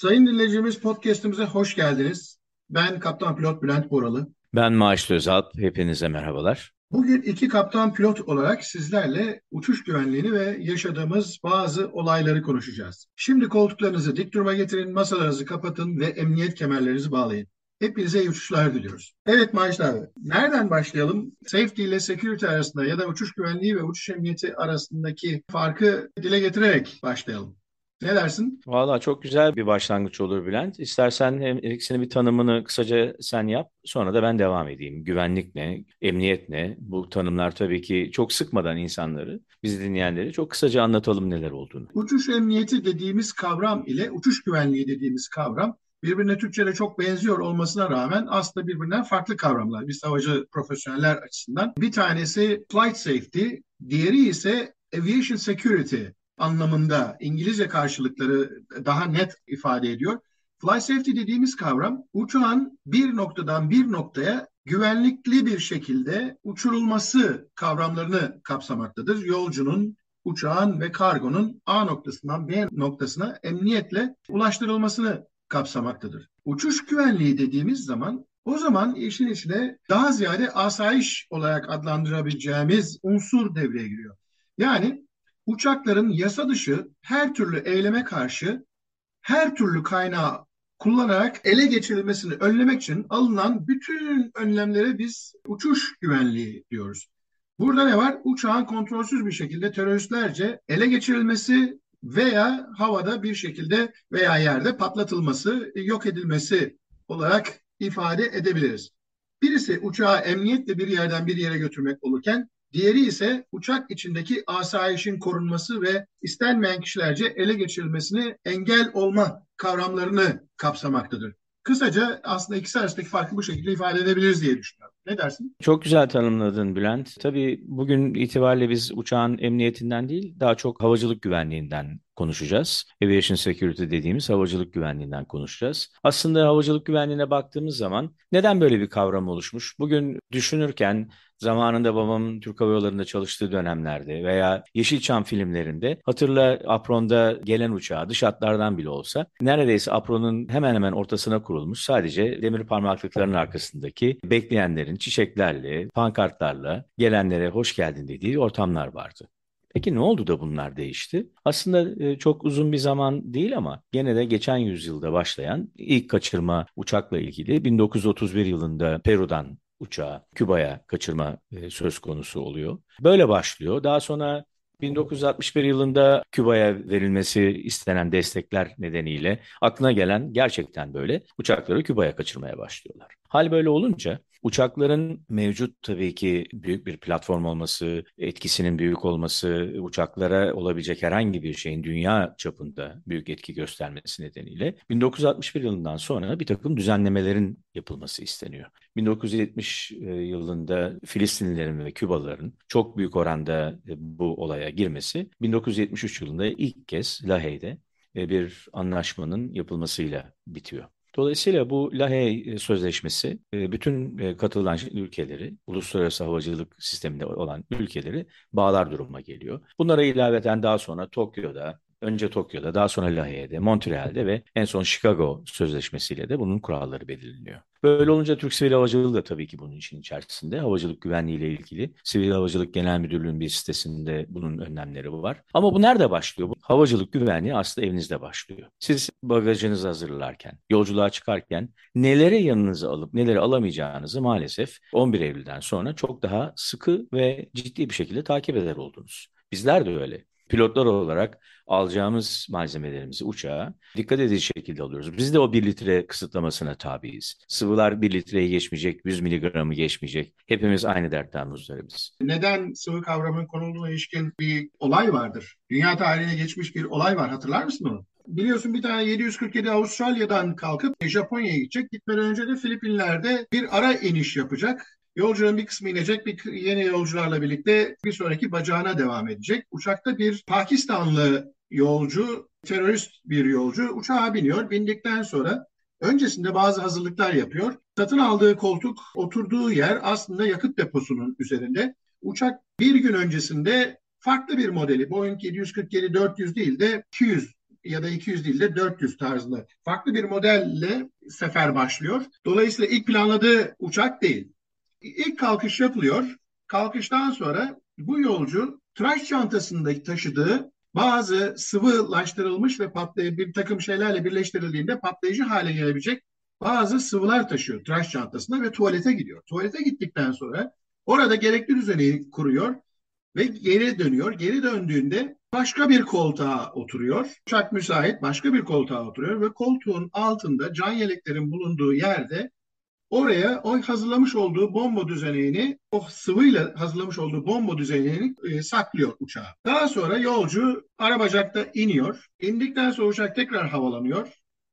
Sayın dinleyicimiz podcastimize hoş geldiniz. Ben Kaptan Pilot Bülent Boralı. Ben Maaşlı Özalp. Hepinize merhabalar. Bugün iki kaptan pilot olarak sizlerle uçuş güvenliğini ve yaşadığımız bazı olayları konuşacağız. Şimdi koltuklarınızı dik duruma getirin, masalarınızı kapatın ve emniyet kemerlerinizi bağlayın. Hepinize iyi uçuşlar diliyoruz. Evet Maaşlı abi, nereden başlayalım? Safety ile security arasında ya da uçuş güvenliği ve uçuş emniyeti arasındaki farkı dile getirerek başlayalım. Ne dersin? Valla çok güzel bir başlangıç olur Bülent. İstersen hem ikisinin bir tanımını kısaca sen yap. Sonra da ben devam edeyim. Güvenlik ne? Emniyet ne? Bu tanımlar tabii ki çok sıkmadan insanları, bizi dinleyenleri çok kısaca anlatalım neler olduğunu. Uçuş emniyeti dediğimiz kavram ile uçuş güvenliği dediğimiz kavram birbirine Türkçe'de çok benziyor olmasına rağmen aslında birbirinden farklı kavramlar. Biz havacı profesyoneller açısından. Bir tanesi flight safety, diğeri ise aviation security anlamında İngilizce karşılıkları daha net ifade ediyor. Fly safety dediğimiz kavram uçağın bir noktadan bir noktaya güvenlikli bir şekilde uçurulması kavramlarını kapsamaktadır. Yolcunun, uçağın ve kargonun A noktasından B noktasına emniyetle ulaştırılmasını kapsamaktadır. Uçuş güvenliği dediğimiz zaman o zaman işin içine daha ziyade asayiş olarak adlandırabileceğimiz unsur devreye giriyor. Yani uçakların yasa dışı her türlü eyleme karşı her türlü kaynağı kullanarak ele geçirilmesini önlemek için alınan bütün önlemlere biz uçuş güvenliği diyoruz. Burada ne var? Uçağın kontrolsüz bir şekilde teröristlerce ele geçirilmesi veya havada bir şekilde veya yerde patlatılması, yok edilmesi olarak ifade edebiliriz. Birisi uçağı emniyetle bir yerden bir yere götürmek olurken Diğeri ise uçak içindeki asayişin korunması ve istenmeyen kişilerce ele geçirilmesini engel olma kavramlarını kapsamaktadır. Kısaca aslında ikisi arasındaki farkı bu şekilde ifade edebiliriz diye düşünüyorum. Ne dersin? Çok güzel tanımladın Bülent. Tabii bugün itibariyle biz uçağın emniyetinden değil daha çok havacılık güvenliğinden konuşacağız. Aviation Security dediğimiz havacılık güvenliğinden konuşacağız. Aslında havacılık güvenliğine baktığımız zaman neden böyle bir kavram oluşmuş? Bugün düşünürken zamanında babamın Türk Hava Yolları'nda çalıştığı dönemlerde veya Yeşilçam filmlerinde hatırla apronda gelen uçağı dış hatlardan bile olsa neredeyse apronun hemen hemen ortasına kurulmuş sadece demir parmaklıkların arkasındaki bekleyenlerin çiçeklerle, pankartlarla gelenlere hoş geldin dediği ortamlar vardı. Peki ne oldu da bunlar değişti? Aslında e, çok uzun bir zaman değil ama gene de geçen yüzyılda başlayan ilk kaçırma uçakla ilgili 1931 yılında Peru'dan uçağı Küba'ya kaçırma e, söz konusu oluyor. Böyle başlıyor. Daha sonra 1961 yılında Küba'ya verilmesi istenen destekler nedeniyle aklına gelen gerçekten böyle uçakları Küba'ya kaçırmaya başlıyorlar. Hal böyle olunca Uçakların mevcut tabii ki büyük bir platform olması, etkisinin büyük olması, uçaklara olabilecek herhangi bir şeyin dünya çapında büyük etki göstermesi nedeniyle 1961 yılından sonra bir takım düzenlemelerin yapılması isteniyor. 1970 e, yılında Filistinlilerin ve Kübalıların çok büyük oranda e, bu olaya girmesi 1973 yılında ilk kez Lahey'de e, bir anlaşmanın yapılmasıyla bitiyor. Dolayısıyla bu Lahey e, Sözleşmesi e, bütün e, katılan ülkeleri, uluslararası havacılık sisteminde olan ülkeleri bağlar duruma geliyor. Bunlara ilaveten daha sonra Tokyo'da, Önce Tokyo'da, daha sonra Lahey'de, Montreal'de ve en son Chicago Sözleşmesi'yle de bunun kuralları belirleniyor. Böyle olunca Türk Sivil Havacılığı da tabii ki bunun için içerisinde. Havacılık güvenliği ile ilgili Sivil Havacılık Genel Müdürlüğü'nün bir sitesinde bunun önlemleri var. Ama bu nerede başlıyor? Bu havacılık güvenliği aslında evinizde başlıyor. Siz bagajınızı hazırlarken, yolculuğa çıkarken neleri yanınıza alıp neleri alamayacağınızı maalesef 11 Eylül'den sonra çok daha sıkı ve ciddi bir şekilde takip eder oldunuz. Bizler de öyle pilotlar olarak alacağımız malzemelerimizi uçağa dikkat edici şekilde alıyoruz. Biz de o 1 litre kısıtlamasına tabiiz. Sıvılar 1 litreyi geçmeyecek, 100 miligramı geçmeyecek. Hepimiz aynı dertten muzdaribiz. Neden sıvı kavramın konulduğuna ilişkin bir olay vardır? Dünya tarihine geçmiş bir olay var. Hatırlar mısın onu? Biliyorsun bir tane 747 Avustralya'dan kalkıp Japonya'ya gidecek. Gitmeden önce de Filipinler'de bir ara iniş yapacak. Yolcunun bir kısmı inecek, bir yeni yolcularla birlikte bir sonraki bacağına devam edecek. Uçakta bir Pakistanlı yolcu, terörist bir yolcu uçağa biniyor. Bindikten sonra öncesinde bazı hazırlıklar yapıyor. Satın aldığı koltuk, oturduğu yer aslında yakıt deposunun üzerinde. Uçak bir gün öncesinde farklı bir modeli Boeing 747-400 değil de 200 ya da 200 değil de 400 tarzında farklı bir modelle sefer başlıyor. Dolayısıyla ilk planladığı uçak değil. İlk kalkış yapılıyor. Kalkıştan sonra bu yolcu tıraş çantasında taşıdığı bazı sıvılaştırılmış ve patlayıcı bir takım şeylerle birleştirildiğinde patlayıcı hale gelebilecek bazı sıvılar taşıyor tıraş çantasında ve tuvalete gidiyor. Tuvalete gittikten sonra orada gerekli düzeni kuruyor ve geri dönüyor. Geri döndüğünde başka bir koltuğa oturuyor. Uçak müsait başka bir koltuğa oturuyor ve koltuğun altında can yeleklerin bulunduğu yerde oraya o hazırlamış olduğu bomba düzeneğini, o sıvıyla hazırlamış olduğu bomba düzeneğini e, saklıyor uçağa. Daha sonra yolcu arabacakta iniyor. İndikten sonra uçak tekrar havalanıyor.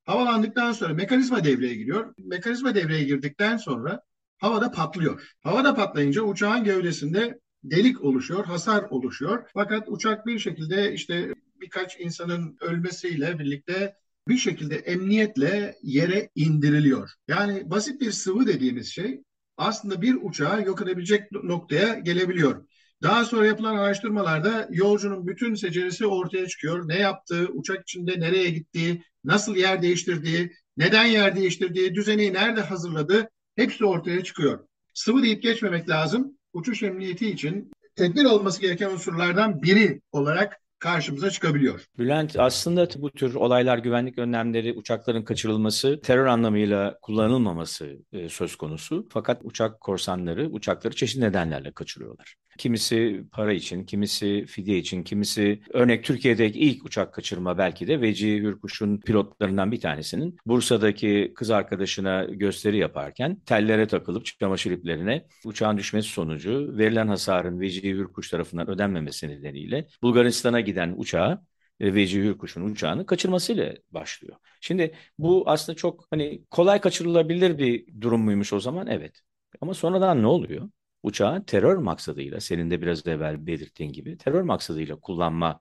Havalandıktan sonra mekanizma devreye giriyor. Mekanizma devreye girdikten sonra havada patlıyor. Havada patlayınca uçağın gövdesinde delik oluşuyor, hasar oluşuyor. Fakat uçak bir şekilde işte birkaç insanın ölmesiyle birlikte bir şekilde emniyetle yere indiriliyor. Yani basit bir sıvı dediğimiz şey aslında bir uçağı yok edebilecek noktaya gelebiliyor. Daha sonra yapılan araştırmalarda yolcunun bütün seceresi ortaya çıkıyor. Ne yaptığı, uçak içinde nereye gittiği, nasıl yer değiştirdiği, neden yer değiştirdiği, düzeni nerede hazırladığı hepsi ortaya çıkıyor. Sıvı deyip geçmemek lazım. Uçuş emniyeti için tedbir olması gereken unsurlardan biri olarak karşımıza çıkabiliyor. Bülent aslında bu tür olaylar güvenlik önlemleri uçakların kaçırılması terör anlamıyla kullanılmaması e, söz konusu. Fakat uçak korsanları uçakları çeşitli nedenlerle kaçırıyorlar. Kimisi para için, kimisi fidye için, kimisi örnek Türkiye'deki ilk uçak kaçırma belki de Veci Hürkuş'un pilotlarından bir tanesinin Bursa'daki kız arkadaşına gösteri yaparken tellere takılıp çamaşır iplerine uçağın düşmesi sonucu verilen hasarın Veci Hürkuş tarafından ödenmemesi nedeniyle Bulgaristan'a giden uçağı e, Veci Hürkuş'un uçağını kaçırmasıyla başlıyor. Şimdi bu aslında çok hani kolay kaçırılabilir bir durum muymuş o zaman? Evet. Ama sonradan ne oluyor? Uçağı terör maksadıyla senin de biraz evvel belirttiğin gibi terör maksadıyla kullanma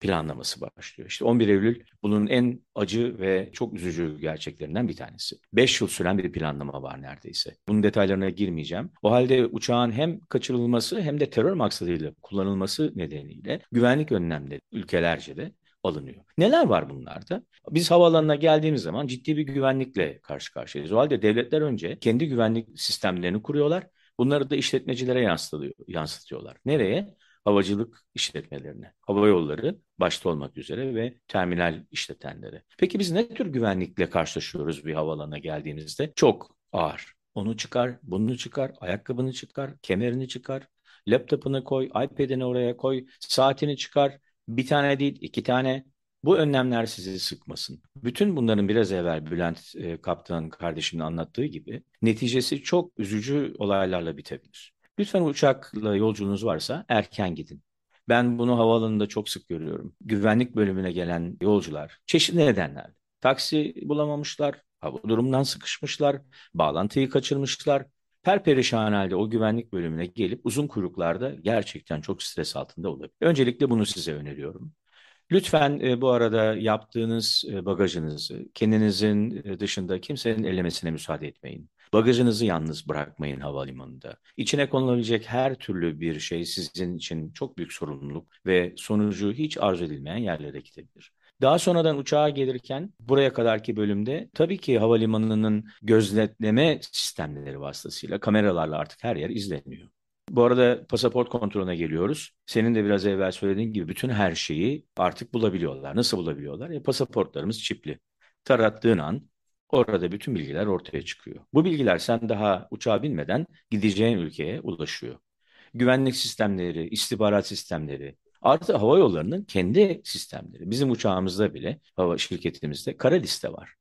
planlaması başlıyor. İşte 11 Eylül bunun en acı ve çok üzücü gerçeklerinden bir tanesi. 5 yıl süren bir planlama var neredeyse. Bunun detaylarına girmeyeceğim. O halde uçağın hem kaçırılması hem de terör maksadıyla kullanılması nedeniyle güvenlik önlemleri ülkelerce de alınıyor. Neler var bunlarda? Biz havaalanına geldiğimiz zaman ciddi bir güvenlikle karşı karşıyayız. O halde devletler önce kendi güvenlik sistemlerini kuruyorlar. Bunları da işletmecilere yansıtıyor, yansıtıyorlar. Nereye? havacılık işletmelerine, hava yolları başta olmak üzere ve terminal işletenlere. Peki biz ne tür güvenlikle karşılaşıyoruz bir havalana geldiğimizde? Çok ağır. Onu çıkar, bunu çıkar, ayakkabını çıkar, kemerini çıkar, laptopunu koy, iPad'ini oraya koy, saatini çıkar. Bir tane değil, iki tane. Bu önlemler sizi sıkmasın. Bütün bunların biraz evvel Bülent e, Kaptan kardeşimin anlattığı gibi neticesi çok üzücü olaylarla bitebilir. Lütfen uçakla yolculuğunuz varsa erken gidin. Ben bunu havaalanında çok sık görüyorum. Güvenlik bölümüne gelen yolcular çeşitli nedenler. Taksi bulamamışlar, hava durumundan sıkışmışlar, bağlantıyı kaçırmışlar. Perperişan halde o güvenlik bölümüne gelip uzun kuyruklarda gerçekten çok stres altında olabilir. Öncelikle bunu size öneriyorum. Lütfen e, bu arada yaptığınız e, bagajınızı kendinizin e, dışında kimsenin ellemesine müsaade etmeyin. Bagajınızı yalnız bırakmayın havalimanında. İçine konulabilecek her türlü bir şey sizin için çok büyük sorumluluk ve sonucu hiç arzu edilmeyen yerlere gidebilir. Daha sonradan uçağa gelirken buraya kadarki bölümde tabii ki havalimanının gözletleme sistemleri vasıtasıyla kameralarla artık her yer izleniyor. Bu arada pasaport kontrolüne geliyoruz. Senin de biraz evvel söylediğin gibi bütün her şeyi artık bulabiliyorlar. Nasıl bulabiliyorlar? E, pasaportlarımız çipli. Tarattığın an orada bütün bilgiler ortaya çıkıyor. Bu bilgiler sen daha uçağa binmeden gideceğin ülkeye ulaşıyor. Güvenlik sistemleri, istihbarat sistemleri, artı hava yollarının kendi sistemleri. Bizim uçağımızda bile, hava şirketimizde kara liste var.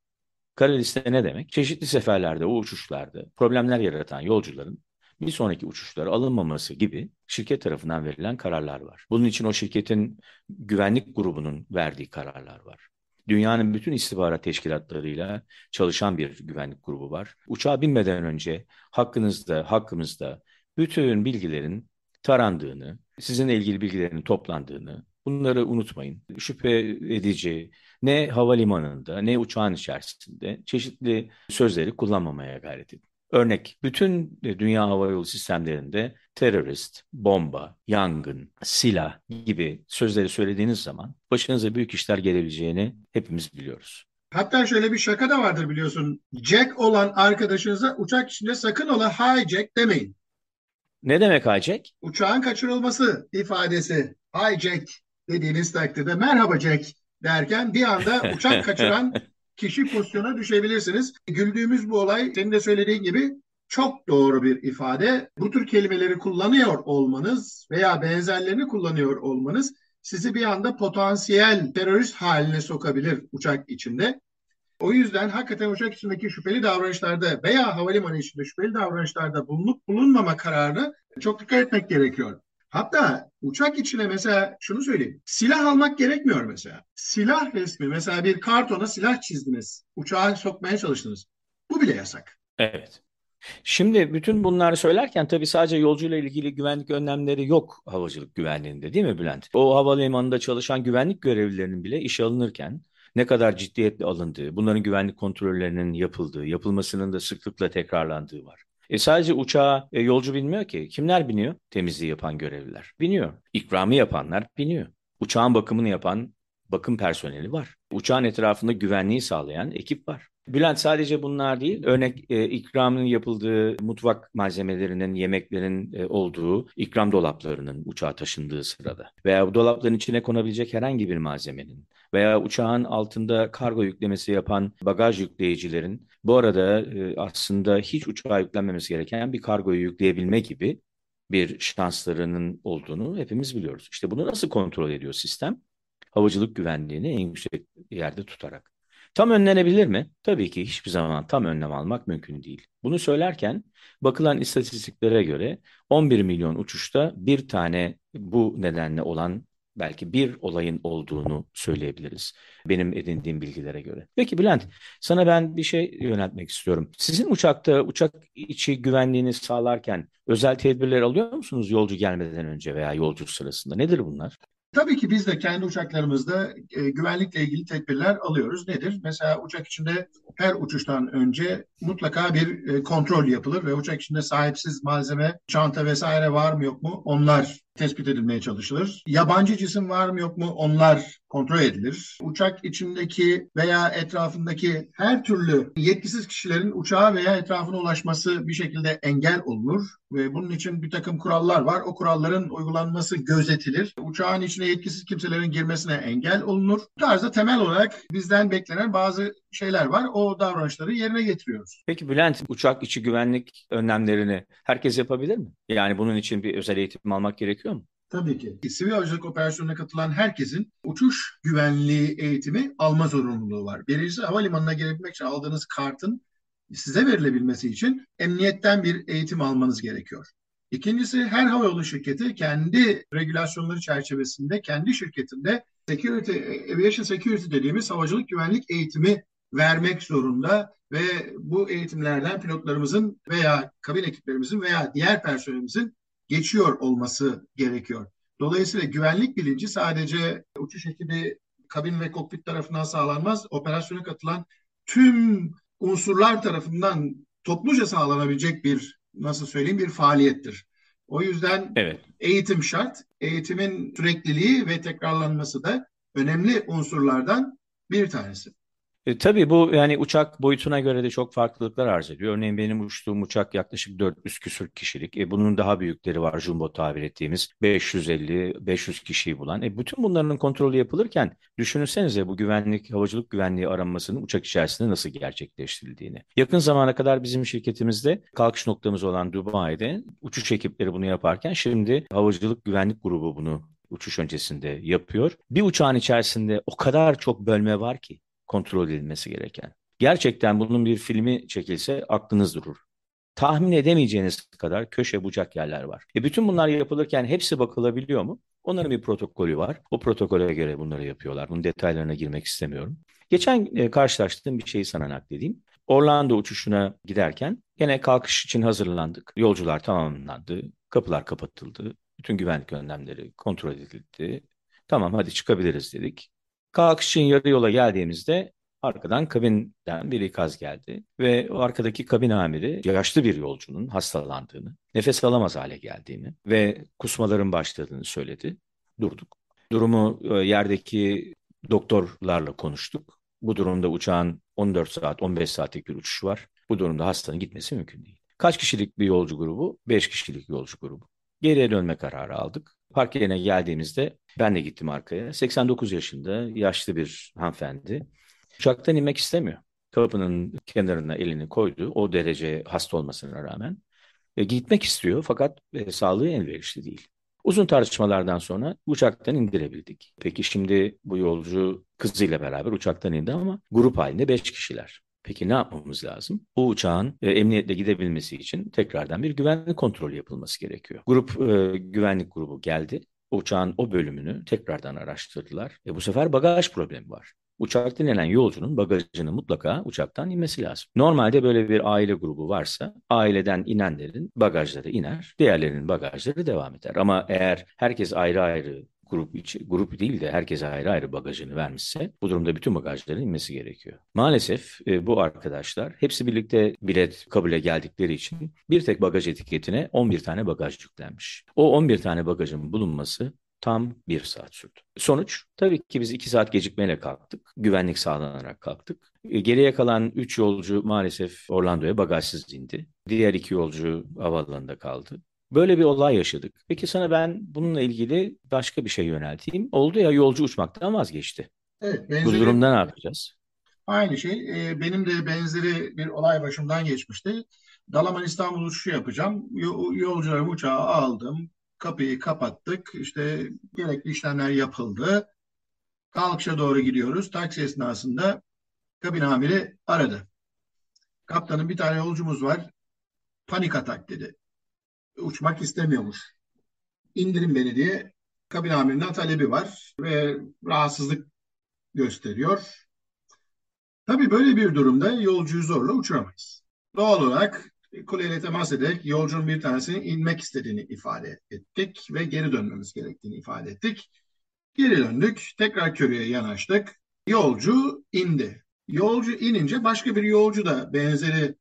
Kara liste ne demek? Çeşitli seferlerde, o uçuşlarda problemler yaratan yolcuların bir sonraki uçuşlara alınmaması gibi şirket tarafından verilen kararlar var. Bunun için o şirketin güvenlik grubunun verdiği kararlar var. Dünyanın bütün istihbarat teşkilatlarıyla çalışan bir güvenlik grubu var. Uçağa binmeden önce hakkınızda, hakkımızda bütün bilgilerin tarandığını, sizinle ilgili bilgilerin toplandığını, bunları unutmayın. Şüphe edici ne havalimanında ne uçağın içerisinde çeşitli sözleri kullanmamaya gayret edin. Örnek, bütün dünya havayolu sistemlerinde terörist, bomba, yangın, silah gibi sözleri söylediğiniz zaman başınıza büyük işler gelebileceğini hepimiz biliyoruz. Hatta şöyle bir şaka da vardır biliyorsun. Jack olan arkadaşınıza uçak içinde sakın ola hi Jack demeyin. Ne demek hijack? Uçağın kaçırılması ifadesi. Hi Jack dediğiniz takdirde merhaba Jack derken bir anda uçak kaçıran kişi pozisyona düşebilirsiniz. Güldüğümüz bu olay senin de söylediğin gibi çok doğru bir ifade. Bu tür kelimeleri kullanıyor olmanız veya benzerlerini kullanıyor olmanız sizi bir anda potansiyel terörist haline sokabilir uçak içinde. O yüzden hakikaten uçak içindeki şüpheli davranışlarda veya havalimanı içinde şüpheli davranışlarda bulunup bulunmama kararını çok dikkat etmek gerekiyor. Hatta uçak içine mesela şunu söyleyeyim. Silah almak gerekmiyor mesela. Silah resmi mesela bir kartona silah çizdiniz. Uçağa sokmaya çalıştınız. Bu bile yasak. Evet. Şimdi bütün bunları söylerken tabii sadece yolcuyla ilgili güvenlik önlemleri yok havacılık güvenliğinde değil mi Bülent? O havalimanında çalışan güvenlik görevlilerinin bile işe alınırken ne kadar ciddiyetle alındığı, bunların güvenlik kontrollerinin yapıldığı, yapılmasının da sıklıkla tekrarlandığı var. E sadece uçağa e, yolcu binmiyor ki. Kimler biniyor? Temizliği yapan görevliler. Biniyor. İkramı yapanlar biniyor. Uçağın bakımını yapan bakım personeli var. Uçağın etrafında güvenliği sağlayan ekip var. Bülent sadece bunlar değil, örnek e, ikramın yapıldığı mutfak malzemelerinin, yemeklerin e, olduğu ikram dolaplarının uçağa taşındığı sırada veya bu dolapların içine konabilecek herhangi bir malzemenin veya uçağın altında kargo yüklemesi yapan bagaj yükleyicilerin bu arada e, aslında hiç uçağa yüklenmemesi gereken bir kargoyu yükleyebilme gibi bir şanslarının olduğunu hepimiz biliyoruz. İşte bunu nasıl kontrol ediyor sistem? Havacılık güvenliğini en yüksek yerde tutarak. Tam önlenebilir mi? Tabii ki hiçbir zaman tam önlem almak mümkün değil. Bunu söylerken bakılan istatistiklere göre 11 milyon uçuşta bir tane bu nedenle olan belki bir olayın olduğunu söyleyebiliriz benim edindiğim bilgilere göre. Peki Bülent, sana ben bir şey yöneltmek istiyorum. Sizin uçakta uçak içi güvenliğini sağlarken özel tedbirler alıyor musunuz yolcu gelmeden önce veya yolcu sırasında? Nedir bunlar? Tabii ki biz de kendi uçaklarımızda e, güvenlikle ilgili tedbirler alıyoruz. Nedir? Mesela uçak içinde her uçuştan önce mutlaka bir e, kontrol yapılır ve uçak içinde sahipsiz malzeme, çanta vesaire var mı yok mu onlar tespit edilmeye çalışılır. Yabancı cisim var mı yok mu onlar kontrol edilir. Uçak içindeki veya etrafındaki her türlü yetkisiz kişilerin uçağa veya etrafına ulaşması bir şekilde engel olunur ve bunun için bir takım kurallar var. O kuralların uygulanması gözetilir. Uçağın içine yetkisiz kimselerin girmesine engel olunur. Bu tarzda temel olarak bizden beklenen bazı şeyler var. O davranışları yerine getiriyoruz. Peki Bülent, uçak içi güvenlik önlemlerini herkes yapabilir mi? Yani bunun için bir özel eğitim almak gerekiyor mu? Tabii ki. Sivil havacılık operasyonuna katılan herkesin uçuş güvenliği eğitimi alma zorunluluğu var. Birincisi havalimanına girebilmek için aldığınız kartın size verilebilmesi için emniyetten bir eğitim almanız gerekiyor. İkincisi her havayolu şirketi kendi regülasyonları çerçevesinde kendi şirketinde security, aviation security dediğimiz havacılık güvenlik eğitimi vermek zorunda ve bu eğitimlerden pilotlarımızın veya kabin ekiplerimizin veya diğer personelimizin geçiyor olması gerekiyor. Dolayısıyla güvenlik bilinci sadece uçuş ekibi kabin ve kokpit tarafından sağlanmaz. Operasyona katılan tüm unsurlar tarafından topluca sağlanabilecek bir nasıl söyleyeyim bir faaliyettir. O yüzden evet. eğitim şart. Eğitimin sürekliliği ve tekrarlanması da önemli unsurlardan bir tanesi. E, tabii bu yani uçak boyutuna göre de çok farklılıklar arz ediyor. Örneğin benim uçtuğum uçak yaklaşık 400 küsür kişilik. E, bunun daha büyükleri var jumbo tabir ettiğimiz 550-500 kişiyi bulan. E, bütün bunların kontrolü yapılırken düşünsenize bu güvenlik, havacılık güvenliği aranmasının uçak içerisinde nasıl gerçekleştirildiğini. Yakın zamana kadar bizim şirketimizde kalkış noktamız olan Dubai'de uçuş ekipleri bunu yaparken şimdi havacılık güvenlik grubu bunu uçuş öncesinde yapıyor. Bir uçağın içerisinde o kadar çok bölme var ki kontrol edilmesi gereken. Gerçekten bunun bir filmi çekilse aklınız durur. Tahmin edemeyeceğiniz kadar köşe bucak yerler var. E bütün bunlar yapılırken hepsi bakılabiliyor mu? Onların bir protokolü var. O protokole göre bunları yapıyorlar. Bunun detaylarına girmek istemiyorum. Geçen e, karşılaştığım bir şeyi sana nakledeyim. Orlando uçuşuna giderken gene kalkış için hazırlandık. Yolcular tamamlandı. Kapılar kapatıldı. Bütün güvenlik önlemleri kontrol edildi. Tamam hadi çıkabiliriz dedik. Kalkış için yarı yola geldiğimizde Arkadan kabinden bir ikaz geldi ve o arkadaki kabin amiri yaşlı bir yolcunun hastalandığını, nefes alamaz hale geldiğini ve kusmaların başladığını söyledi. Durduk. Durumu e, yerdeki doktorlarla konuştuk. Bu durumda uçağın 14 saat, 15 saatlik bir uçuşu var. Bu durumda hastanın gitmesi mümkün değil. Kaç kişilik bir yolcu grubu? 5 kişilik yolcu grubu. Geriye dönme kararı aldık. Park yerine geldiğimizde ben de gittim arkaya. 89 yaşında yaşlı bir hanımefendi. Uçaktan inmek istemiyor. Kapının kenarına elini koydu. O derece hasta olmasına rağmen. E, gitmek istiyor fakat e, sağlığı elverişli değil. Uzun tartışmalardan sonra uçaktan indirebildik. Peki şimdi bu yolcu kızıyla beraber uçaktan indi ama grup halinde 5 kişiler. Peki ne yapmamız lazım? Bu uçağın e, emniyetle gidebilmesi için tekrardan bir güvenlik kontrolü yapılması gerekiyor. Grup e, güvenlik grubu geldi. Uçağın o bölümünü tekrardan araştırdılar. E, bu sefer bagaj problemi var. Uçakta inen yolcunun bagajını mutlaka uçaktan inmesi lazım. Normalde böyle bir aile grubu varsa aileden inenlerin bagajları iner, diğerlerinin bagajları devam eder. Ama eğer herkes ayrı ayrı grup içi, grup değil de herkes ayrı ayrı bagajını vermişse bu durumda bütün bagajların inmesi gerekiyor. Maalesef e, bu arkadaşlar hepsi birlikte bilet kabule geldikleri için bir tek bagaj etiketine 11 tane bagaj yüklenmiş. O 11 tane bagajın bulunması tam bir saat sürdü. Sonuç tabii ki biz iki saat gecikmeyle kalktık. Güvenlik sağlanarak kalktık. E, geriye kalan üç yolcu maalesef Orlando'ya bagajsız indi. Diğer iki yolcu havaalanında kaldı. Böyle bir olay yaşadık. Peki sana ben bununla ilgili başka bir şey yönelteyim. Oldu ya yolcu uçmaktan vazgeçti. Evet, Bu durumda ne yapacağız? aynı şey. E, benim de benzeri bir olay başımdan geçmişti. Dalaman İstanbul uçuşu yapacağım. Yo- Yolcularımı uçağa aldım. Kapıyı kapattık. İşte gerekli işlemler yapıldı. Kalkışa doğru gidiyoruz. Taksi esnasında kabin amiri aradı. Kaptanın bir tane yolcumuz var. Panik atak dedi. Uçmak istemiyormuş. İndirin beni diye kabin amirinden talebi var ve rahatsızlık gösteriyor. Tabii böyle bir durumda yolcuyu zorla uçuramayız. Doğal olarak kuleyle temas ederek yolcunun bir tanesinin inmek istediğini ifade ettik ve geri dönmemiz gerektiğini ifade ettik. Geri döndük, tekrar körüye yanaştık. Yolcu indi. Yolcu inince başka bir yolcu da benzeri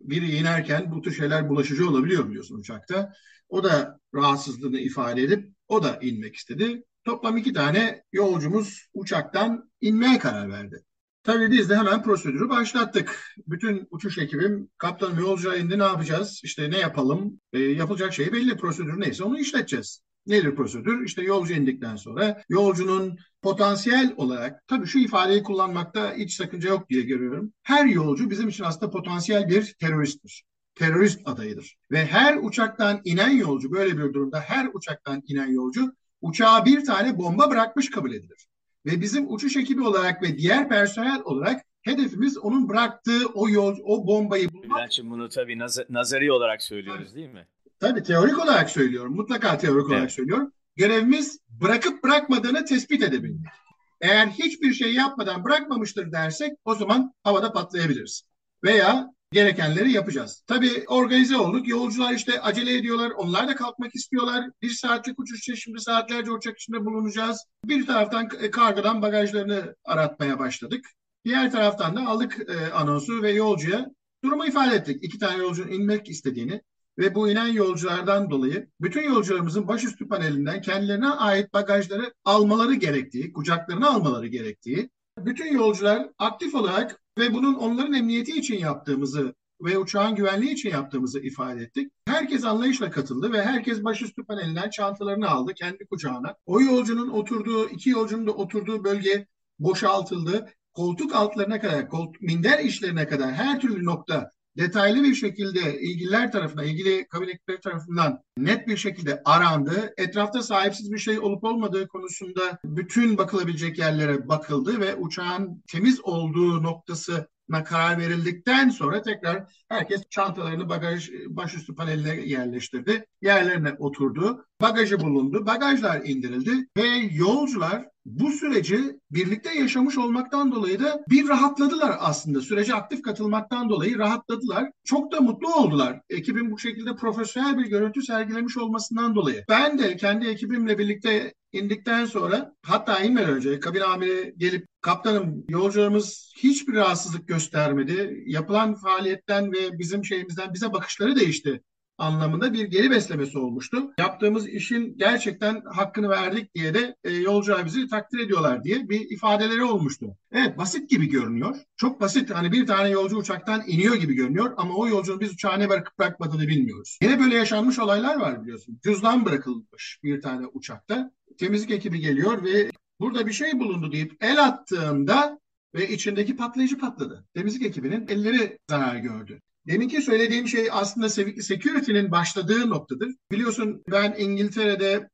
biri inerken bu tür şeyler bulaşıcı olabiliyor biliyorsun uçakta. O da rahatsızlığını ifade edip o da inmek istedi. Toplam iki tane yolcumuz uçaktan inmeye karar verdi. Tabii biz de hemen prosedürü başlattık. Bütün uçuş ekibim kaptanım yolcuya indi ne yapacağız? İşte ne yapalım? E, yapılacak şey belli prosedür neyse onu işleteceğiz. Nedir prosedür? İşte yolcu indikten sonra yolcunun potansiyel olarak tabii şu ifadeyi kullanmakta hiç sakınca yok diye görüyorum. Her yolcu bizim için aslında potansiyel bir teröristtir. Terörist adayıdır. Ve her uçaktan inen yolcu böyle bir durumda her uçaktan inen yolcu uçağa bir tane bomba bırakmış kabul edilir. Ve bizim uçuş ekibi olarak ve diğer personel olarak hedefimiz onun bıraktığı o yol, o bombayı bulmak. Bülent'ciğim bunu tabii naz- nazari olarak söylüyoruz değil mi? Tabii teorik olarak söylüyorum. Mutlaka teorik olarak Evet. söylüyorum. Görevimiz bırakıp bırakmadığını tespit edebilmek. Eğer hiçbir şey yapmadan bırakmamıştır dersek o zaman havada patlayabiliriz. Veya gerekenleri yapacağız. Tabii organize olduk. Yolcular işte acele ediyorlar. Onlar da kalkmak istiyorlar. Bir saatlik uçuş için şimdi saatlerce uçak içinde bulunacağız. Bir taraftan e, kargodan bagajlarını aratmaya başladık. Diğer taraftan da aldık e, anonsu ve yolcuya durumu ifade ettik. İki tane yolcunun inmek istediğini ve bu inen yolculardan dolayı bütün yolcularımızın başüstü panelinden kendilerine ait bagajları almaları gerektiği, kucaklarına almaları gerektiği, bütün yolcular aktif olarak ve bunun onların emniyeti için yaptığımızı ve uçağın güvenliği için yaptığımızı ifade ettik. Herkes anlayışla katıldı ve herkes başüstü panelinden çantalarını aldı kendi kucağına. O yolcunun oturduğu, iki yolcunun da oturduğu bölge boşaltıldı. Koltuk altlarına kadar, koltuk, minder işlerine kadar her türlü nokta detaylı bir şekilde ilgililer tarafından, ilgili kabin ekipleri tarafından net bir şekilde arandı. Etrafta sahipsiz bir şey olup olmadığı konusunda bütün bakılabilecek yerlere bakıldı ve uçağın temiz olduğu noktasına karar verildikten sonra tekrar herkes çantalarını bagaj başüstü paneline yerleştirdi. Yerlerine oturdu. Bagajı bulundu. Bagajlar indirildi ve yolcular bu süreci birlikte yaşamış olmaktan dolayı da bir rahatladılar aslında. Sürece aktif katılmaktan dolayı rahatladılar. Çok da mutlu oldular. Ekibin bu şekilde profesyonel bir görüntü sergilemiş olmasından dolayı. Ben de kendi ekibimle birlikte indikten sonra hatta inmeden önce kabin amiri gelip kaptanım yolcularımız hiçbir rahatsızlık göstermedi. Yapılan faaliyetten ve bizim şeyimizden bize bakışları değişti anlamında bir geri beslemesi olmuştu. Yaptığımız işin gerçekten hakkını verdik diye de e, yolcular bizi takdir ediyorlar diye bir ifadeleri olmuştu. Evet basit gibi görünüyor. Çok basit. Hani bir tane yolcu uçaktan iniyor gibi görünüyor ama o yolcunun biz uçağı ne bırakıp bırakmadığını bilmiyoruz. Yine böyle yaşanmış olaylar var biliyorsun. Cüzdan bırakılmış bir tane uçakta. Temizlik ekibi geliyor ve burada bir şey bulundu deyip el attığında ve içindeki patlayıcı patladı. Temizlik ekibinin elleri zarar gördü. Deminki söylediğim şey aslında security'nin başladığı noktadır. Biliyorsun ben İngiltere'de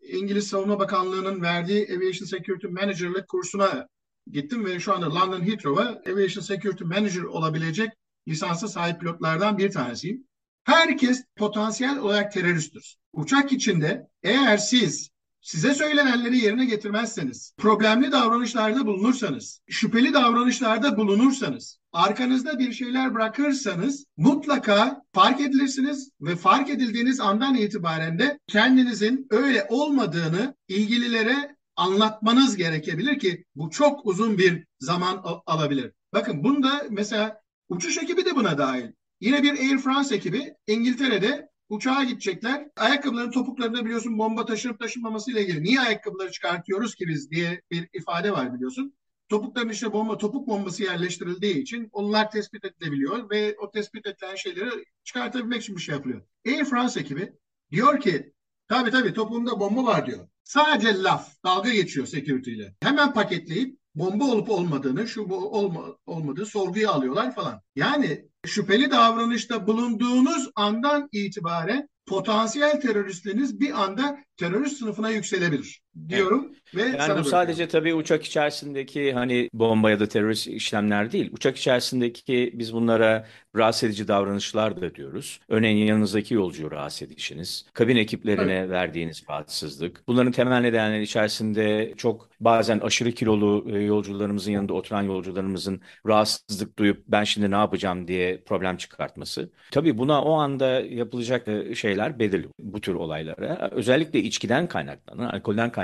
İngiliz Savunma Bakanlığı'nın verdiği Aviation Security Manager'lık kursuna gittim ve şu anda London Heathrow'a Aviation Security Manager olabilecek lisansa sahip pilotlardan bir tanesiyim. Herkes potansiyel olarak teröristtir. Uçak içinde eğer siz size söylenenleri yerine getirmezseniz, problemli davranışlarda bulunursanız, şüpheli davranışlarda bulunursanız, arkanızda bir şeyler bırakırsanız mutlaka fark edilirsiniz ve fark edildiğiniz andan itibaren de kendinizin öyle olmadığını ilgililere anlatmanız gerekebilir ki bu çok uzun bir zaman alabilir. Bakın bunda mesela uçuş ekibi de buna dahil. Yine bir Air France ekibi İngiltere'de uçağa gidecekler. Ayakkabıların topuklarında biliyorsun bomba taşınıp taşınmaması ile ilgili. Niye ayakkabıları çıkartıyoruz ki biz diye bir ifade var biliyorsun. Topukların içine bomba, topuk bombası yerleştirildiği için onlar tespit edilebiliyor ve o tespit edilen şeyleri çıkartabilmek için bir şey yapılıyor. Air France ekibi diyor ki tabii tabii topuğumda bomba var diyor. Sadece laf, dalga geçiyor security ile. Hemen paketleyip bomba olup olmadığını, şu bu olma, olmadığı sorguya alıyorlar falan. Yani şüpheli davranışta bulunduğunuz andan itibaren potansiyel teröristliğiniz bir anda terörist sınıfına yükselebilir diyorum ve yani bu sadece tabii uçak içerisindeki hani bomba ya da terörist işlemler değil. Uçak içerisindeki biz bunlara rahatsız edici davranışlar da diyoruz. Örneğin yanınızdaki yolcuyu rahatsız edişiniz, kabin ekiplerine evet. verdiğiniz rahatsızlık. Bunların temel nedenleri içerisinde çok bazen aşırı kilolu e, yolcularımızın yanında oturan yolcularımızın rahatsızlık duyup ben şimdi ne yapacağım diye problem çıkartması. Tabii buna o anda yapılacak e, şeyler belirli bu tür olaylara. Özellikle içkiden kaynaklanan, alkolden kaynaklanan,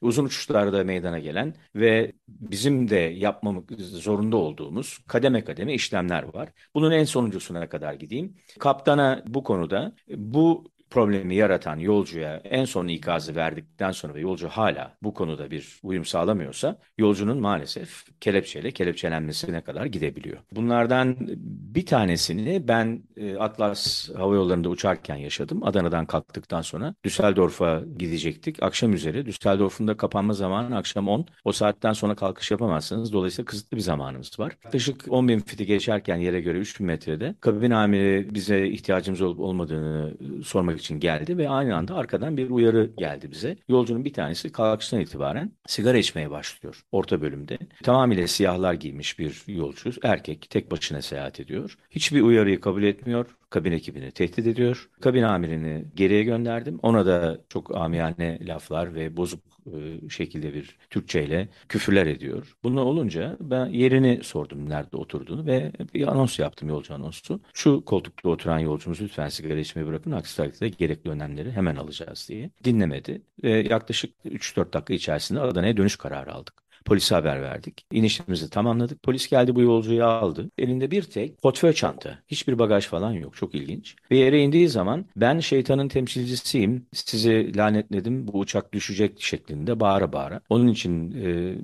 uzun uçuşlarda meydana gelen ve bizim de yapmamak zorunda olduğumuz kademe kademe işlemler var. Bunun en sonuncusuna kadar gideyim. Kaptana bu konuda bu problemi yaratan yolcuya en son ikazı verdikten sonra ve yolcu hala bu konuda bir uyum sağlamıyorsa yolcunun maalesef kelepçeyle kelepçelenmesine kadar gidebiliyor. Bunlardan bir tanesini ben e, Atlas Hava Yolları'nda uçarken yaşadım. Adana'dan kalktıktan sonra Düsseldorf'a gidecektik. Akşam üzeri Düsseldorf'un da kapanma zamanı akşam 10. O saatten sonra kalkış yapamazsınız. Dolayısıyla kısıtlı bir zamanımız var. Yaklaşık 10 bin fiti geçerken yere göre 3 bin metrede kabin amiri bize ihtiyacımız olup olmadığını sormak için geldi ve aynı anda arkadan bir uyarı geldi bize. Yolcunun bir tanesi kalkıştan itibaren sigara içmeye başlıyor orta bölümde. Tamamıyla siyahlar giymiş bir yolcu, erkek tek başına seyahat ediyor. Hiçbir uyarıyı kabul etmiyor kabin ekibini tehdit ediyor. Kabin amirini geriye gönderdim. Ona da çok amiyane laflar ve bozuk e, şekilde bir Türkçeyle küfürler ediyor. Bunu olunca ben yerini sordum nerede oturduğunu ve bir anons yaptım yolcu anonsu. Şu koltukta oturan yolcumuz lütfen sigara içmeyi bırakın aksi takdirde gerekli önlemleri hemen alacağız diye. Dinlemedi ve yaklaşık 3-4 dakika içerisinde Adana'ya dönüş kararı aldık. Polise haber verdik. İnişimizi tamamladık. Polis geldi bu yolcuyu aldı. Elinde bir tek portföy çanta. Hiçbir bagaj falan yok. Çok ilginç. Ve yere indiği zaman ben şeytanın temsilcisiyim. Sizi lanetledim. Bu uçak düşecek şeklinde bağıra bağıra. Onun için e,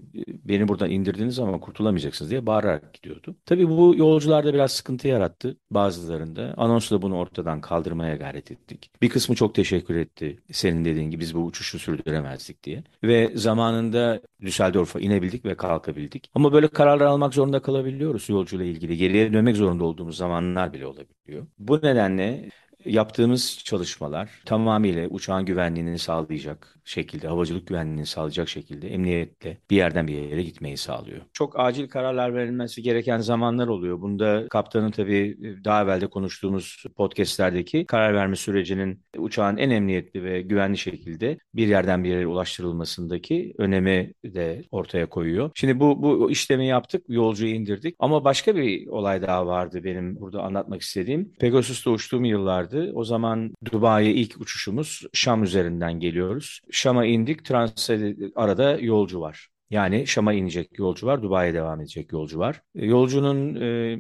beni buradan indirdiniz ama kurtulamayacaksınız diye bağırarak gidiyordu. Tabii bu yolcularda biraz sıkıntı yarattı bazılarında. Anonsla bunu ortadan kaldırmaya gayret ettik. Bir kısmı çok teşekkür etti. Senin dediğin gibi biz bu uçuşu sürdüremezdik diye. Ve zamanında Düsseldorf'a inebildik ve kalkabildik. Ama böyle kararlar almak zorunda kalabiliyoruz yolcuyla ilgili. Geriye dönmek zorunda olduğumuz zamanlar bile olabiliyor. Bu nedenle yaptığımız çalışmalar tamamıyla uçağın güvenliğini sağlayacak şekilde, havacılık güvenliğini sağlayacak şekilde emniyetle bir yerden bir yere gitmeyi sağlıyor. Çok acil kararlar verilmesi gereken zamanlar oluyor. Bunda kaptanın tabii daha evvelde konuştuğumuz podcastlerdeki karar verme sürecinin uçağın en emniyetli ve güvenli şekilde bir yerden bir yere ulaştırılmasındaki önemi de ortaya koyuyor. Şimdi bu, bu işlemi yaptık, yolcuyu indirdik ama başka bir olay daha vardı benim burada anlatmak istediğim. Pegasus'ta uçtuğum yıllarda vardı. O zaman Dubai'ye ilk uçuşumuz Şam üzerinden geliyoruz. Şam'a indik. Transit arada yolcu var. Yani Şam'a inecek yolcu var, Dubai'ye devam edecek yolcu var. E, yolcunun e,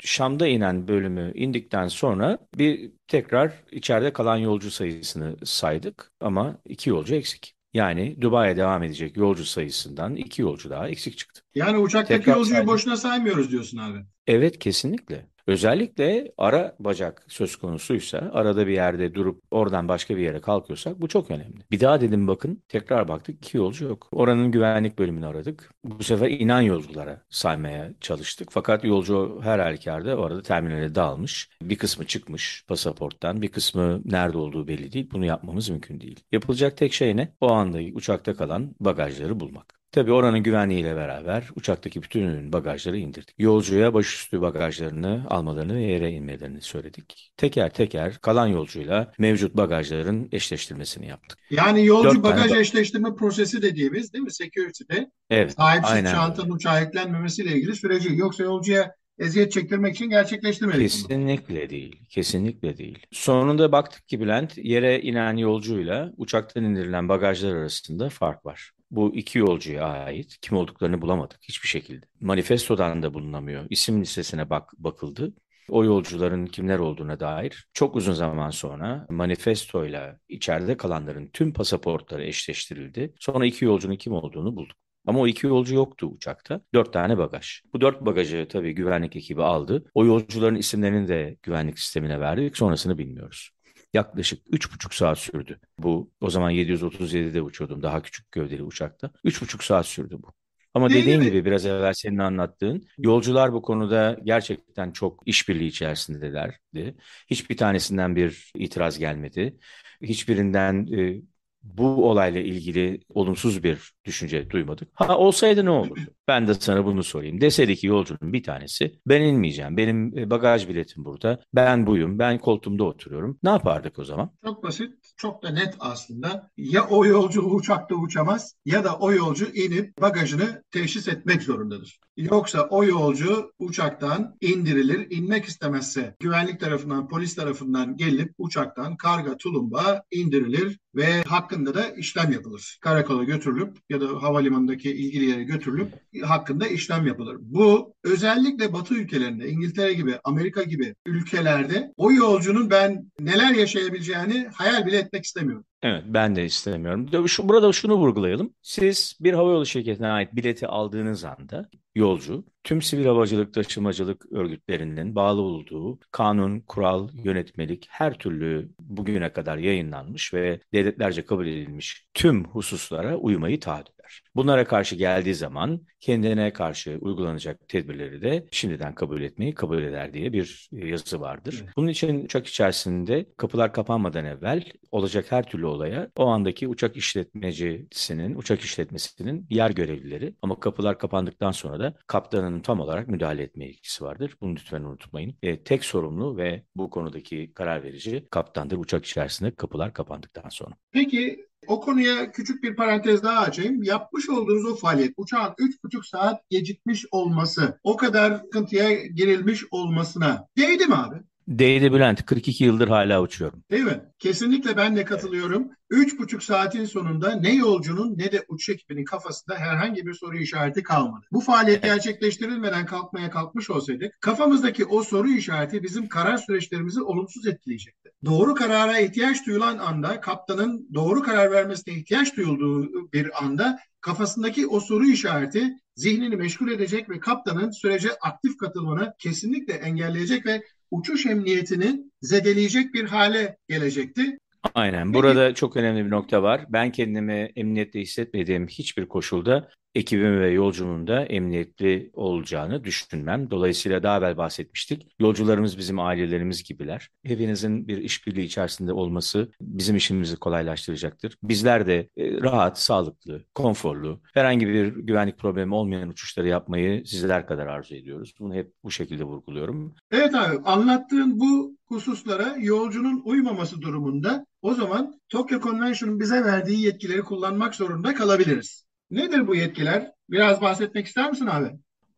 Şam'da inen bölümü indikten sonra bir tekrar içeride kalan yolcu sayısını saydık ama iki yolcu eksik. Yani Dubai'ye devam edecek yolcu sayısından iki yolcu daha eksik çıktı. Yani uçaktaki Tekrar yolcuyu saydım. boşuna saymıyoruz diyorsun abi. Evet kesinlikle. Özellikle ara bacak söz konusuysa, arada bir yerde durup oradan başka bir yere kalkıyorsak bu çok önemli. Bir daha dedim bakın, tekrar baktık iki yolcu yok. Oranın güvenlik bölümünü aradık. Bu sefer inen yolculara saymaya çalıştık. Fakat yolcu her halükarda orada terminale dağılmış. Bir kısmı çıkmış pasaporttan, bir kısmı nerede olduğu belli değil. Bunu yapmamız mümkün değil. Yapılacak tek şey ne? O anda uçakta kalan bagajları bulmak. Tabii oranın güvenliğiyle beraber uçaktaki bütün bagajları indirdik. Yolcuya başüstü bagajlarını almalarını ve yere inmelerini söyledik. Teker teker kalan yolcuyla mevcut bagajların eşleştirmesini yaptık. Yani yolcu Dört bagaj tane... eşleştirme prosesi dediğimiz değil mi? Security'de evet, sahipsiz aynen. çantanın uçağa eklenmemesiyle ilgili süreci. Yoksa yolcuya eziyet çektirmek için gerçekleştirmedik Kesinlikle bunu. değil. Kesinlikle değil. Sonunda baktık ki Bülent yere inen yolcuyla uçaktan indirilen bagajlar arasında fark var. Bu iki yolcuya ait kim olduklarını bulamadık hiçbir şekilde. Manifestodan da bulunamıyor. İsim listesine bak bakıldı. O yolcuların kimler olduğuna dair çok uzun zaman sonra manifestoyla içeride kalanların tüm pasaportları eşleştirildi. Sonra iki yolcunun kim olduğunu bulduk. Ama o iki yolcu yoktu uçakta. Dört tane bagaj. Bu dört bagajı tabii güvenlik ekibi aldı. O yolcuların isimlerini de güvenlik sistemine verdik. Sonrasını bilmiyoruz. Yaklaşık üç buçuk saat sürdü. Bu o zaman 737'de uçuyordum daha küçük gövdeli uçakta. Üç buçuk saat sürdü bu. Ama dediğin gibi biraz evvel senin anlattığın yolcular bu konuda gerçekten çok işbirliği içerisindelerdi. Hiçbir tanesinden bir itiraz gelmedi. Hiçbirinden e, bu olayla ilgili olumsuz bir düşünce duymadık. Ha olsaydı ne olur? Ben de sana bunu sorayım. Deseydi ki yolcunun bir tanesi ben inmeyeceğim. Benim e, bagaj biletim burada. Ben buyum. Ben koltuğumda oturuyorum. Ne yapardık o zaman? Çok basit. Çok da net aslında. Ya o yolcu uçakta uçamaz ya da o yolcu inip bagajını teşhis etmek zorundadır. Yoksa o yolcu uçaktan indirilir. İnmek istemezse güvenlik tarafından, polis tarafından gelip uçaktan karga tulumba indirilir ve hakkında da işlem yapılır. Karakola götürülüp ya da havalimanındaki ilgili yere götürülüp hakkında işlem yapılır. Bu özellikle Batı ülkelerinde, İngiltere gibi, Amerika gibi ülkelerde o yolcunun ben neler yaşayabileceğini hayal bile etmek istemiyorum. Evet, ben de istemiyorum. Şu, burada şunu vurgulayalım. Siz bir havayolu şirketine ait bileti aldığınız anda yolcu tüm sivil havacılık taşımacılık örgütlerinin bağlı olduğu kanun, kural, yönetmelik her türlü bugüne kadar yayınlanmış ve devletlerce kabul edilmiş tüm hususlara uymayı taahhüt eder. Bunlara karşı geldiği zaman kendine karşı uygulanacak tedbirleri de şimdiden kabul etmeyi kabul eder diye bir yazı vardır. Bunun için uçak içerisinde kapılar kapanmadan evvel olacak her türlü olaya o andaki uçak işletmecisinin, uçak işletmesinin yer görevlileri ama kapılar kapandıktan sonra da kaptanın tam olarak müdahale etme ilgisi vardır. Bunu lütfen unutmayın. E, tek sorumlu ve bu konudaki karar verici kaptandır uçak içerisinde kapılar kapandıktan sonra. Peki o konuya küçük bir parantez daha açayım. Yapmış olduğunuz o faaliyet, uçağın 3,5 saat gecikmiş olması, o kadar sıkıntıya girilmiş olmasına değdi mi abi? Değdi Bülent. 42 yıldır hala uçuyorum. Değil mi? Kesinlikle ben de katılıyorum. Üç buçuk saatin sonunda ne yolcunun ne de uçuş ekibinin kafasında herhangi bir soru işareti kalmadı. Bu faaliyet gerçekleştirilmeden kalkmaya kalkmış olsaydık kafamızdaki o soru işareti bizim karar süreçlerimizi olumsuz etkileyecekti. Doğru karara ihtiyaç duyulan anda kaptanın doğru karar vermesine ihtiyaç duyulduğu bir anda kafasındaki o soru işareti zihnini meşgul edecek ve kaptanın sürece aktif katılmanı kesinlikle engelleyecek ve uçuş emniyetini zedeleyecek bir hale gelecekti. Aynen. Burada çok önemli bir nokta var. Ben kendimi emniyette hissetmediğim hiçbir koşulda ekibim ve yolcumun da emniyetli olacağını düşünmem. Dolayısıyla daha evvel bahsetmiştik. Yolcularımız bizim ailelerimiz gibiler. Hepinizin bir işbirliği içerisinde olması bizim işimizi kolaylaştıracaktır. Bizler de e, rahat, sağlıklı, konforlu, herhangi bir güvenlik problemi olmayan uçuşları yapmayı sizler kadar arzu ediyoruz. Bunu hep bu şekilde vurguluyorum. Evet abi anlattığın bu hususlara yolcunun uymaması durumunda o zaman Tokyo Convention'un bize verdiği yetkileri kullanmak zorunda kalabiliriz. Nedir bu yetkiler? Biraz bahsetmek ister misin abi?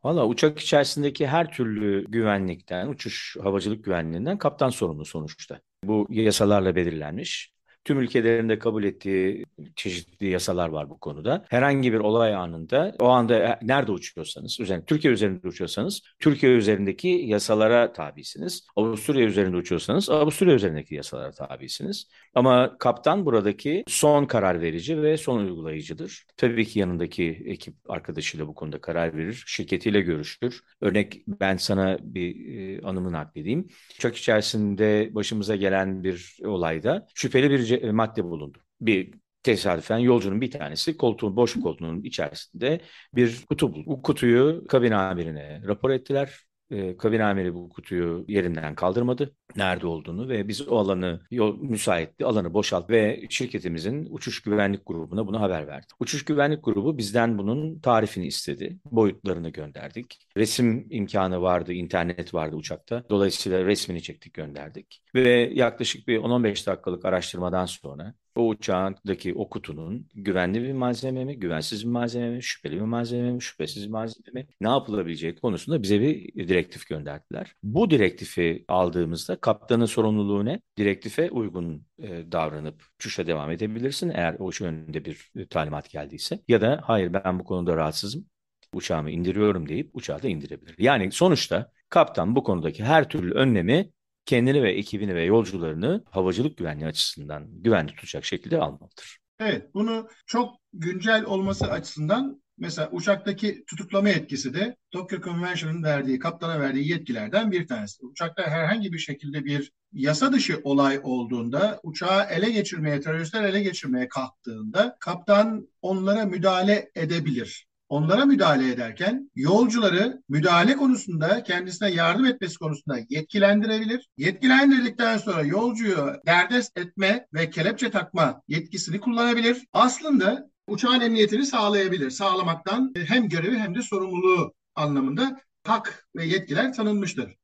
Valla uçak içerisindeki her türlü güvenlikten, uçuş havacılık güvenliğinden kaptan sorumlu sonuçta. Bu yasalarla belirlenmiş. Tüm ülkelerinde kabul ettiği çeşitli yasalar var bu konuda. Herhangi bir olay anında o anda e, nerede uçuyorsanız, özellikle Türkiye üzerinde uçuyorsanız Türkiye üzerindeki yasalara tabisiniz. Avusturya üzerinde uçuyorsanız Avusturya üzerindeki yasalara tabisiniz. Ama kaptan buradaki son karar verici ve son uygulayıcıdır. Tabii ki yanındaki ekip arkadaşıyla bu konuda karar verir. Şirketiyle görüşür. Örnek ben sana bir e, anımı nakledeyim. Uçak içerisinde başımıza gelen bir olayda şüpheli bir e, madde bulundu. Bir tesadüfen yolcunun bir tanesi koltuğun boş koltuğunun içerisinde bir kutu buldu. Bu kutuyu kabin amirine rapor ettiler. E, kabin amiri bu kutuyu yerinden kaldırmadı. Nerede olduğunu ve biz o alanı yol müsaitti, alanı boşalt ve şirketimizin uçuş güvenlik grubuna bunu haber verdik. Uçuş güvenlik grubu bizden bunun tarifini istedi. Boyutlarını gönderdik. Resim imkanı vardı, internet vardı uçakta. Dolayısıyla resmini çektik, gönderdik. Ve yaklaşık bir 10-15 dakikalık araştırmadan sonra o uçağındaki o kutunun güvenli bir malzeme mi, güvensiz bir malzeme mi, şüpheli bir malzeme mi, şüphesiz bir malzeme mi, ne yapılabileceği konusunda bize bir direktif gönderdiler. Bu direktifi aldığımızda kaptanın sorumluluğu ne? Direktife uygun e, davranıp uçuşa devam edebilirsin eğer o yönünde bir e, talimat geldiyse. Ya da hayır ben bu konuda rahatsızım, uçağımı indiriyorum deyip uçağı da indirebilir. Yani sonuçta kaptan bu konudaki her türlü önlemi kendini ve ekibini ve yolcularını havacılık güvenliği açısından güvenli tutacak şekilde almalıdır. Evet, bunu çok güncel olması açısından mesela uçaktaki tutuklama yetkisi de Tokyo Convention'ın verdiği, kaptana verdiği yetkilerden bir tanesi. Uçakta herhangi bir şekilde bir yasa dışı olay olduğunda, uçağı ele geçirmeye, teröristler ele geçirmeye kalktığında kaptan onlara müdahale edebilir onlara müdahale ederken yolcuları müdahale konusunda kendisine yardım etmesi konusunda yetkilendirebilir. Yetkilendirdikten sonra yolcuyu derdest etme ve kelepçe takma yetkisini kullanabilir. Aslında uçağın emniyetini sağlayabilir. Sağlamaktan hem görevi hem de sorumluluğu anlamında hak ve yetkiler tanınmıştır.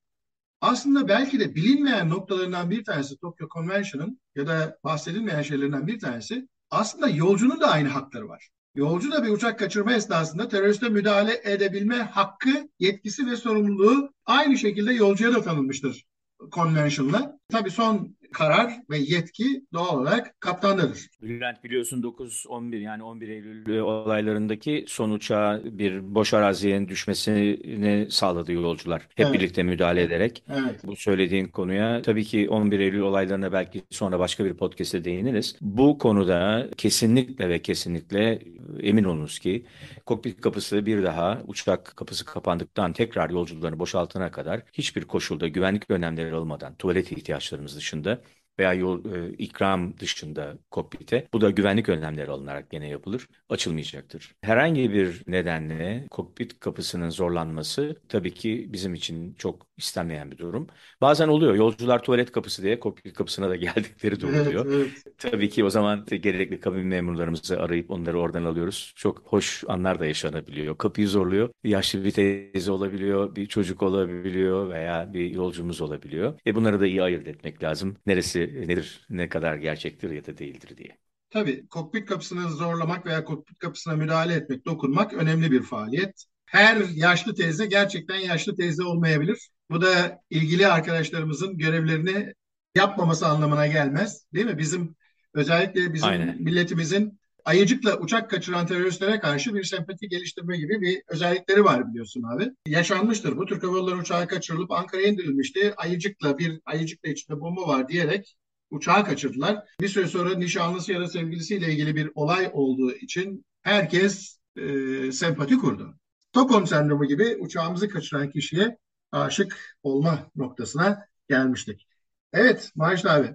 Aslında belki de bilinmeyen noktalarından bir tanesi Tokyo Convention'ın ya da bahsedilmeyen şeylerinden bir tanesi aslında yolcunun da aynı hakları var. Yolcu da bir uçak kaçırma esnasında teröriste müdahale edebilme hakkı, yetkisi ve sorumluluğu aynı şekilde yolcuya da tanınmıştır Convention'la. Tabii son karar ve yetki doğal olarak kaptandadır. Bülent biliyorsun 9-11 yani 11 Eylül olaylarındaki son uçağa bir boş araziye düşmesini sağladı yolcular. Hep evet. birlikte müdahale ederek. Evet. Bu söylediğin konuya tabii ki 11 Eylül olaylarına belki sonra başka bir podcast'te değiniriz. Bu konuda kesinlikle ve kesinlikle emin olunuz ki kokpit kapısı bir daha uçak kapısı kapandıktan tekrar yolcularını boşaltana kadar hiçbir koşulda güvenlik önlemleri olmadan tuvalet ihtiyaçlarımız dışında veya yol e, ikram dışında kokpite bu da güvenlik önlemleri alınarak gene yapılır. Açılmayacaktır. Herhangi bir nedenle kokpit kapısının zorlanması tabii ki bizim için çok istenmeyen bir durum. Bazen oluyor. Yolcular tuvalet kapısı diye kokpit kapısına da geldikleri de oluyor. Evet, evet. Tabii ki o zaman gerekli kabin memurlarımızı arayıp onları oradan alıyoruz. Çok hoş anlar da yaşanabiliyor. Kapıyı zorluyor. Yaşlı bir teyze olabiliyor, bir çocuk olabiliyor veya bir yolcumuz olabiliyor. E bunları da iyi ayırt etmek lazım. Neresi nedir, ne kadar gerçektir ya da değildir diye. Tabii kokpit kapısını zorlamak veya kokpit kapısına müdahale etmek, dokunmak önemli bir faaliyet. Her yaşlı teyze gerçekten yaşlı teyze olmayabilir. Bu da ilgili arkadaşlarımızın görevlerini yapmaması anlamına gelmez. Değil mi? Bizim özellikle bizim Aynen. milletimizin ayıcıkla uçak kaçıran teröristlere karşı bir sempati geliştirme gibi bir özellikleri var biliyorsun abi. Yaşanmıştır. Bu Türk Hava Yolları uçağı kaçırılıp Ankara'ya indirilmişti. Ayıcıkla bir ayıcıkla içinde bomba var diyerek uçağı kaçırdılar. Bir süre sonra nişanlısı ya da sevgilisiyle ilgili bir olay olduğu için herkes e, sempati kurdu. Stockholm sendromu gibi uçağımızı kaçıran kişiye aşık olma noktasına gelmiştik. Evet Maaşlı abi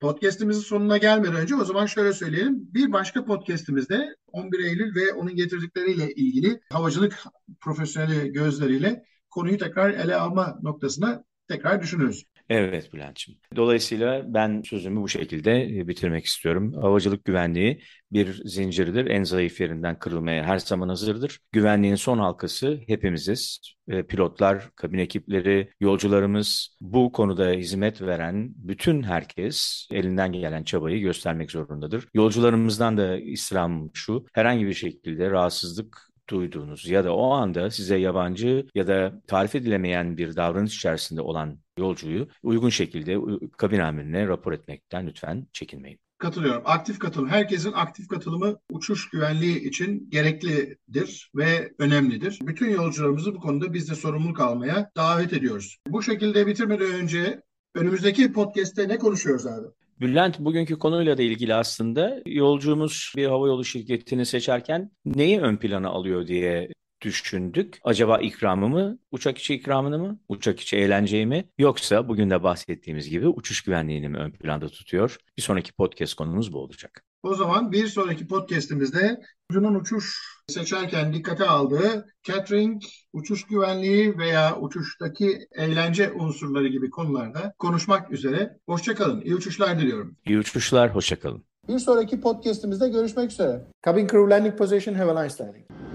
podcastimizin sonuna gelmeden önce o zaman şöyle söyleyelim. Bir başka podcastimizde 11 Eylül ve onun getirdikleriyle ilgili havacılık profesyoneli gözleriyle konuyu tekrar ele alma noktasına tekrar düşünürüz. Evet Bülent'ciğim. Dolayısıyla ben sözümü bu şekilde e, bitirmek istiyorum. Havacılık güvenliği bir zincirdir. En zayıf yerinden kırılmaya her zaman hazırdır. Güvenliğin son halkası hepimiziz. E, pilotlar, kabin ekipleri, yolcularımız bu konuda hizmet veren bütün herkes elinden gelen çabayı göstermek zorundadır. Yolcularımızdan da istirham şu, herhangi bir şekilde rahatsızlık duyduğunuz ya da o anda size yabancı ya da tarif edilemeyen bir davranış içerisinde olan yolcuyu uygun şekilde kabin amirine rapor etmekten lütfen çekinmeyin. Katılıyorum. Aktif katılım. Herkesin aktif katılımı uçuş güvenliği için gereklidir ve önemlidir. Bütün yolcularımızı bu konuda biz de sorumluluk almaya davet ediyoruz. Bu şekilde bitirmeden önce önümüzdeki podcast'te ne konuşuyoruz abi? Bülent bugünkü konuyla da ilgili aslında yolcumuz bir havayolu şirketini seçerken neyi ön plana alıyor diye düşündük. Acaba ikramı mı, uçak içi ikramını mı, uçak içi eğlenceyi mi yoksa bugün de bahsettiğimiz gibi uçuş güvenliğini mi ön planda tutuyor? Bir sonraki podcast konumuz bu olacak. O zaman bir sonraki podcastimizde ucunun uçuş seçerken dikkate aldığı catering, uçuş güvenliği veya uçuştaki eğlence unsurları gibi konularda konuşmak üzere. Hoşçakalın. İyi uçuşlar diliyorum. İyi uçuşlar, hoşçakalın. Bir sonraki podcastimizde görüşmek üzere. Cabin crew landing position, have a nice landing.